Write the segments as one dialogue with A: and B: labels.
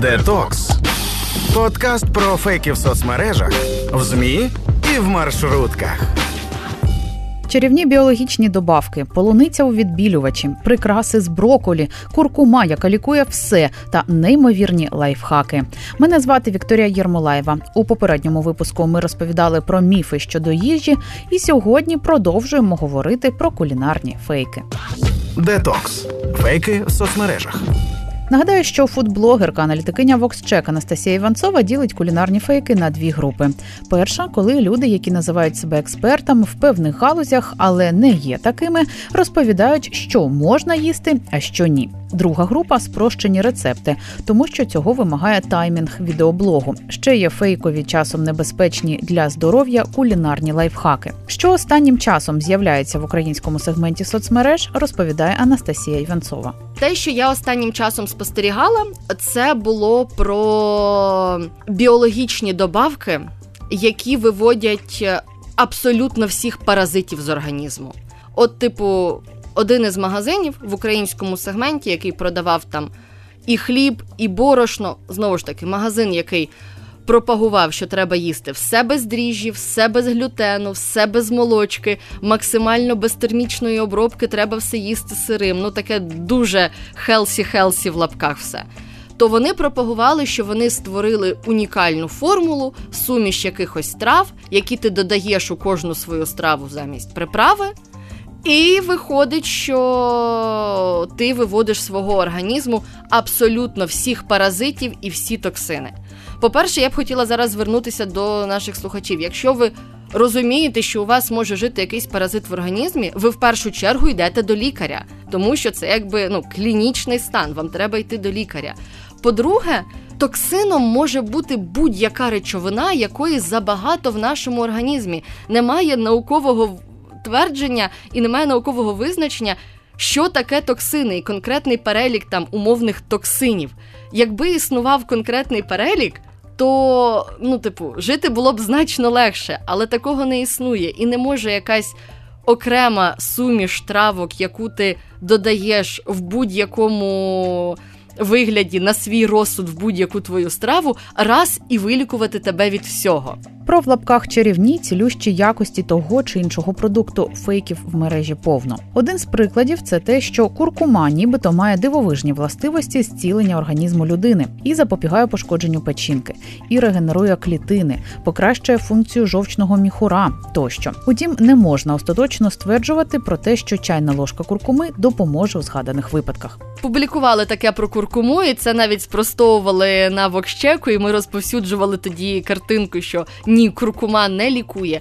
A: Детокс. Подкаст про фейки в соцмережах, в ЗМІ і в маршрутках.
B: Чарівні біологічні добавки, полуниця у відбілювачі, прикраси з броколі, куркума, яка лікує все, та неймовірні лайфхаки. Мене звати Вікторія Єрмолаєва. У попередньому випуску ми розповідали про міфи щодо їжі, і сьогодні продовжуємо говорити про кулінарні фейки.
A: Детокс. Фейки в соцмережах.
B: Нагадаю, що фудблогерка, аналітикиня VoxCheck Анастасія Іванцова ділить кулінарні фейки на дві групи. Перша, коли люди, які називають себе експертами в певних галузях, але не є такими, розповідають, що можна їсти, а що ні. Друга група спрощені рецепти, тому що цього вимагає таймінг відеоблогу. Ще є фейкові часом небезпечні для здоров'я кулінарні лайфхаки. Що останнім часом з'являється в українському сегменті соцмереж, розповідає Анастасія Іванцова.
C: Те, що я останнім часом спостерігала, це було про біологічні добавки, які виводять абсолютно всіх паразитів з організму. От, типу, один із магазинів в українському сегменті, який продавав там і хліб, і борошно, знову ж таки, магазин, який пропагував, що треба їсти все без дріжджі, все без глютену, все без молочки, максимально без термічної обробки, треба все їсти сирим. Ну таке дуже хелсі-хелсі в лапках все. То вони пропагували, що вони створили унікальну формулу, суміш якихось трав, які ти додаєш у кожну свою страву замість приправи. І виходить, що ти виводиш свого організму абсолютно всіх паразитів і всі токсини. По-перше, я б хотіла зараз звернутися до наших слухачів. Якщо ви розумієте, що у вас може жити якийсь паразит в організмі, ви в першу чергу йдете до лікаря, тому що це якби ну клінічний стан. Вам треба йти до лікаря. По-друге, токсином може бути будь-яка речовина, якої забагато в нашому організмі. Немає наукового твердження і немає наукового визначення, що таке токсини і конкретний перелік там умовних токсинів. Якби існував конкретний перелік, то ну, типу, жити було б значно легше, але такого не існує, і не може якась окрема суміш травок, яку ти додаєш в будь-якому вигляді на свій розсуд в будь-яку твою страву, раз і вилікувати тебе від всього.
B: Про в лапках чарівні цілющі якості того чи іншого продукту фейків в мережі повно. Один з прикладів це те, що куркума, нібито має дивовижні властивості зцілення організму людини і запобігає пошкодженню печінки, і регенерує клітини, покращує функцію жовчного міхура тощо. Утім, не можна остаточно стверджувати про те, що чайна ложка куркуми допоможе у згаданих випадках.
C: Публікували таке про куркуму, і це навіть спростовували на вокщеку, і ми розповсюджували тоді картинку, що ні, куркума не лікує.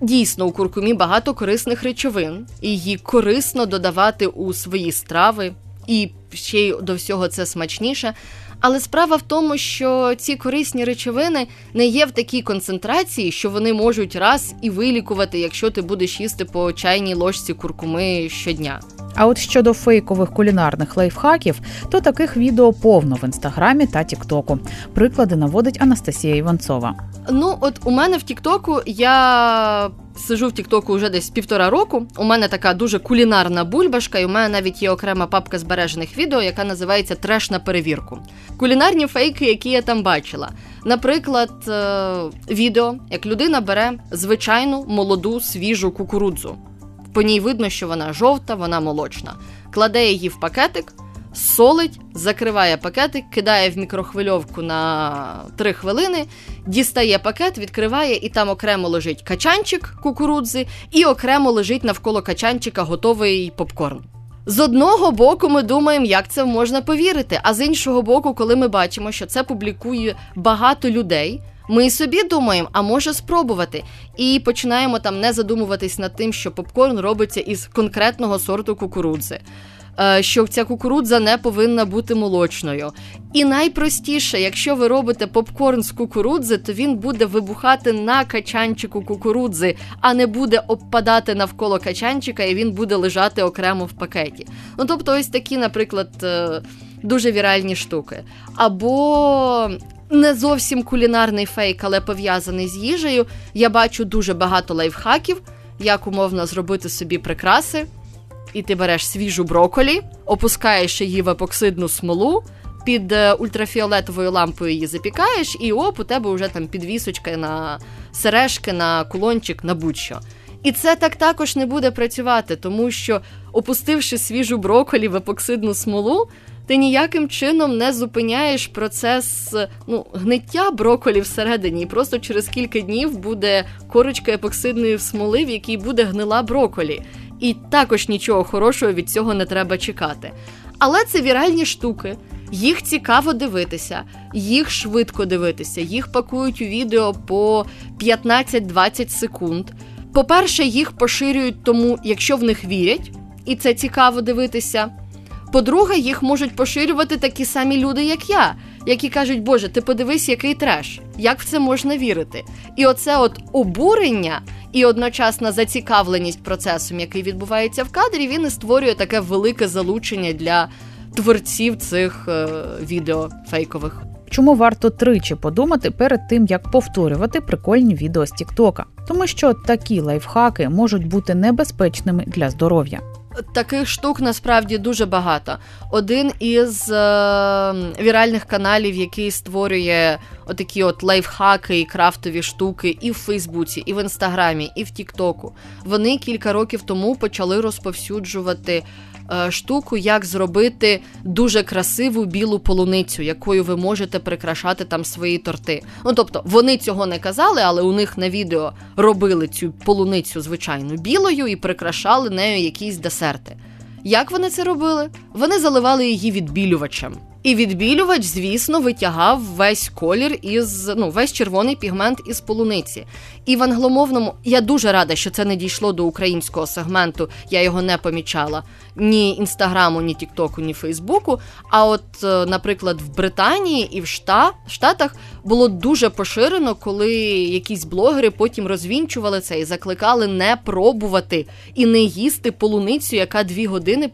C: Дійсно, у куркумі багато корисних речовин, і її корисно додавати у свої страви, і ще й до всього це смачніше. Але справа в тому, що ці корисні речовини не є в такій концентрації, що вони можуть раз і вилікувати, якщо ти будеш їсти по чайній ложці куркуми щодня.
B: А от щодо фейкових кулінарних лайфхаків, то таких відео повно в інстаграмі та Тіктоку. Приклади наводить Анастасія Іванцова.
C: Ну, от у мене в Тіктоку я сижу в Тіктоку вже десь півтора року. У мене така дуже кулінарна бульбашка, і у мене навіть є окрема папка збережених відео, яка називається Треш на перевірку. Кулінарні фейки, які я там бачила. Наприклад, е, відео, як людина бере звичайну молоду свіжу кукурудзу. По ній видно, що вона жовта, вона молочна. Кладе її в пакетик, солить, закриває пакетик, кидає в мікрохвильовку на 3 хвилини, дістає пакет, відкриває, і там окремо лежить качанчик кукурудзи, і окремо лежить навколо качанчика готовий попкорн. З одного боку, ми думаємо, як це можна повірити. А з іншого боку, коли ми бачимо, що це публікує багато людей. Ми собі думаємо, а може спробувати, і починаємо там не задумуватись над тим, що попкорн робиться із конкретного сорту кукурудзи. Е, що ця кукурудза не повинна бути молочною. І найпростіше, якщо ви робите попкорн з кукурудзи, то він буде вибухати на качанчику кукурудзи, а не буде обпадати навколо качанчика, і він буде лежати окремо в пакеті. Ну тобто, ось такі, наприклад, е, дуже віральні штуки. Або не зовсім кулінарний фейк, але пов'язаний з їжею. Я бачу дуже багато лайфхаків, як умовно зробити собі прикраси. І ти береш свіжу броколі, опускаєш її в епоксидну смолу, під е, ультрафіолетовою лампою її запікаєш, і оп, у тебе вже там підвісочка на сережки, на кулончик, на будь-що. І це так також не буде працювати, тому що, опустивши свіжу броколі в епоксидну смолу, ти ніяким чином не зупиняєш процес ну, гниття броколі всередині. І просто через кілька днів буде корочка епоксидної смоли, в якій буде гнила броколі. І також нічого хорошого від цього не треба чекати. Але це віральні штуки. Їх цікаво дивитися, їх швидко дивитися, їх пакують у відео по 15-20 секунд. По-перше, їх поширюють тому, якщо в них вірять, і це цікаво дивитися. По-друге, їх можуть поширювати такі самі люди, як я, які кажуть, Боже, ти подивись, який треш, як в це можна вірити? І оце от обурення і одночасна зацікавленість процесом, який відбувається в кадрі, він і створює таке велике залучення для творців цих е, відео фейкових.
B: Чому варто тричі подумати перед тим, як повторювати прикольні відео з Тіктока? Тому що такі лайфхаки можуть бути небезпечними для здоров'я.
C: Таких штук насправді дуже багато. Один із е, віральних каналів, який створює отакі от лайфхаки і крафтові штуки і в Фейсбуці, і в Інстаграмі, і в Тіктоку. Вони кілька років тому почали розповсюджувати штуку, як зробити дуже красиву білу полуницю, якою ви можете прикрашати там свої торти. Ну тобто вони цього не казали, але у них на відео робили цю полуницю звичайно білою і прикрашали нею якісь десерти. Як вони це робили? Вони заливали її відбілювачем. І відбілювач, звісно, витягав весь колір із ну весь червоний пігмент із полуниці. І в англомовному я дуже рада, що це не дійшло до українського сегменту. Я його не помічала ні інстаграму, ні Тіктоку, ні Фейсбуку. А от, е, наприклад, в Британії і в Штатах було дуже поширено, коли якісь блогери потім розвінчували це і закликали не пробувати і не їсти полуницю, яка дві години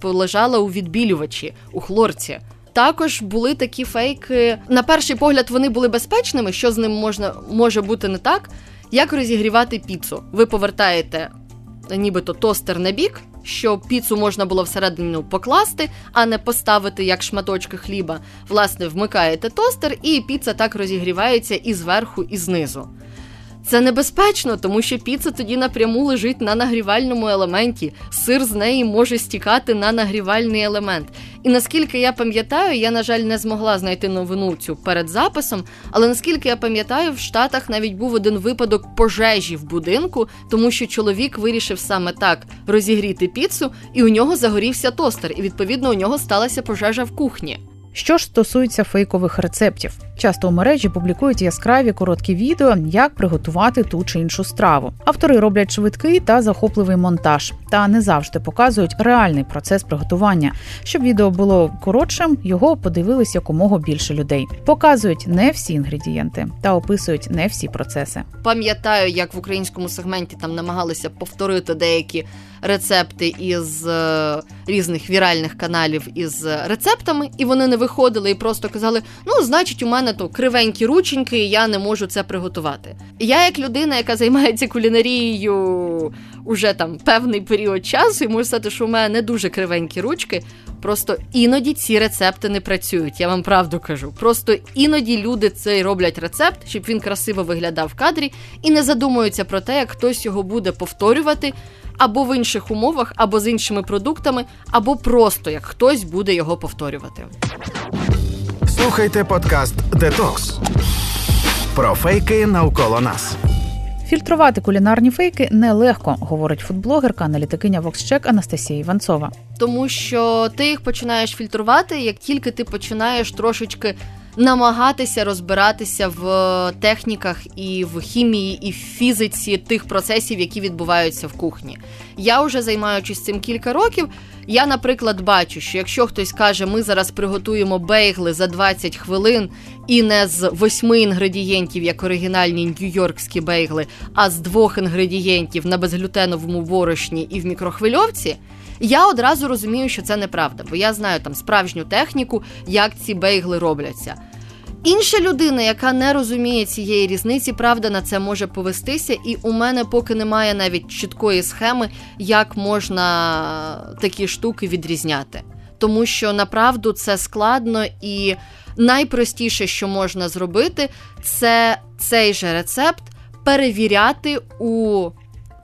C: полежала у відбілювачі у хлорці. Також були такі фейки. На перший погляд вони були безпечними. Що з ним можна може бути не так? Як розігрівати піцу? Ви повертаєте нібито тостер на бік, щоб піцу можна було всередину покласти, а не поставити як шматочки хліба. Власне, вмикаєте тостер, і піца так розігрівається і зверху, і знизу. Це небезпечно, тому що піца тоді напряму лежить на нагрівальному елементі. Сир з неї може стікати на нагрівальний елемент. І наскільки я пам'ятаю, я, на жаль, не змогла знайти новину цю перед записом, але наскільки я пам'ятаю, в Штатах навіть був один випадок пожежі в будинку, тому що чоловік вирішив саме так розігріти піцу, і у нього загорівся тостер, і відповідно у нього сталася пожежа в кухні.
B: Що ж стосується фейкових рецептів, часто у мережі публікують яскраві короткі відео, як приготувати ту чи іншу страву. Автори роблять швидкий та захопливий монтаж, та не завжди показують реальний процес приготування. Щоб відео було коротшим, його подивились якомога більше людей. Показують не всі інгредієнти та описують не всі процеси.
C: Пам'ятаю, як в українському сегменті там намагалися повторити деякі рецепти із е, різних віральних каналів із рецептами, і вони не виходили і просто казали: ну, значить, у мене то кривенькі рученьки, і я не можу це приготувати. Я, як людина, яка займається кулінарією уже там певний період часу, і можу сказати, що у мене не дуже кривенькі ручки. Просто іноді ці рецепти не працюють. Я вам правду кажу. Просто іноді люди цей роблять рецепт, щоб він красиво виглядав в кадрі, і не задумуються про те, як хтось його буде повторювати або в інших умовах, або з іншими продуктами, або просто як хтось буде його повторювати.
A: Слухайте подкаст Детокс про фейки навколо нас.
B: Фільтрувати кулінарні фейки нелегко, говорить фудблогерка, аналітикиня Воксчек Анастасія Іванцова.
C: Тому що ти їх починаєш фільтрувати, як тільки ти починаєш трошечки намагатися розбиратися в техніках і в хімії, і в фізиці тих процесів, які відбуваються в кухні. Я вже займаючись цим кілька років. Я, наприклад, бачу, що якщо хтось каже, ми зараз приготуємо бейгли за 20 хвилин і не з восьми інгредієнтів, як оригінальні нью-йоркські бейгли, а з двох інгредієнтів на безглютеновому борошні і в мікрохвильовці. Я одразу розумію, що це неправда, бо я знаю там справжню техніку, як ці бейгли робляться. Інша людина, яка не розуміє цієї різниці, правда на це може повестися, і у мене поки немає навіть чіткої схеми, як можна такі штуки відрізняти. тому що направду це складно і найпростіше, що можна зробити, це цей же рецепт перевіряти у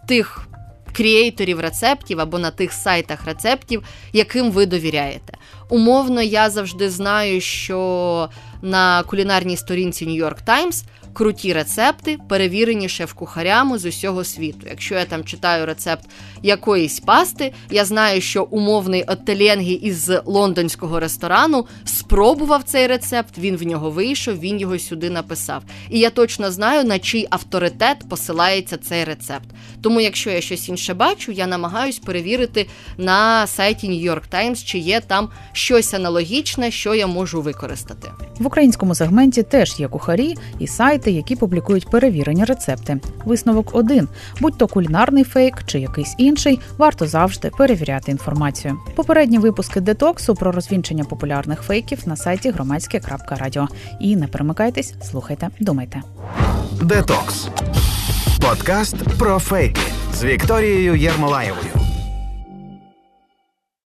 C: тих кріейторів рецептів або на тих сайтах рецептів, яким ви довіряєте. Умовно, я завжди знаю, що на кулінарній сторінці New York Times круті рецепти, перевірені шеф-кухарями з усього світу. Якщо я там читаю рецепт якоїсь пасти, я знаю, що умовний Оттеленгі із лондонського ресторану спробував цей рецепт, він в нього вийшов, він його сюди написав. І я точно знаю, на чий авторитет посилається цей рецепт. Тому, якщо я щось інше бачу, я намагаюсь перевірити на сайті New York Times, чи є там щось аналогічне, що я можу використати.
B: В українському сегменті теж є кухарі і сайти, які публікують перевірені рецепти. Висновок один: будь то кулінарний фейк чи якийсь інший, варто завжди перевіряти інформацію. Попередні випуски детоксу про розвінчення популярних фейків на сайті громадське.радіо. І не перемикайтесь, слухайте, думайте.
A: Детокс. Подкаст про фейки з Вікторією Єрмолаєвою.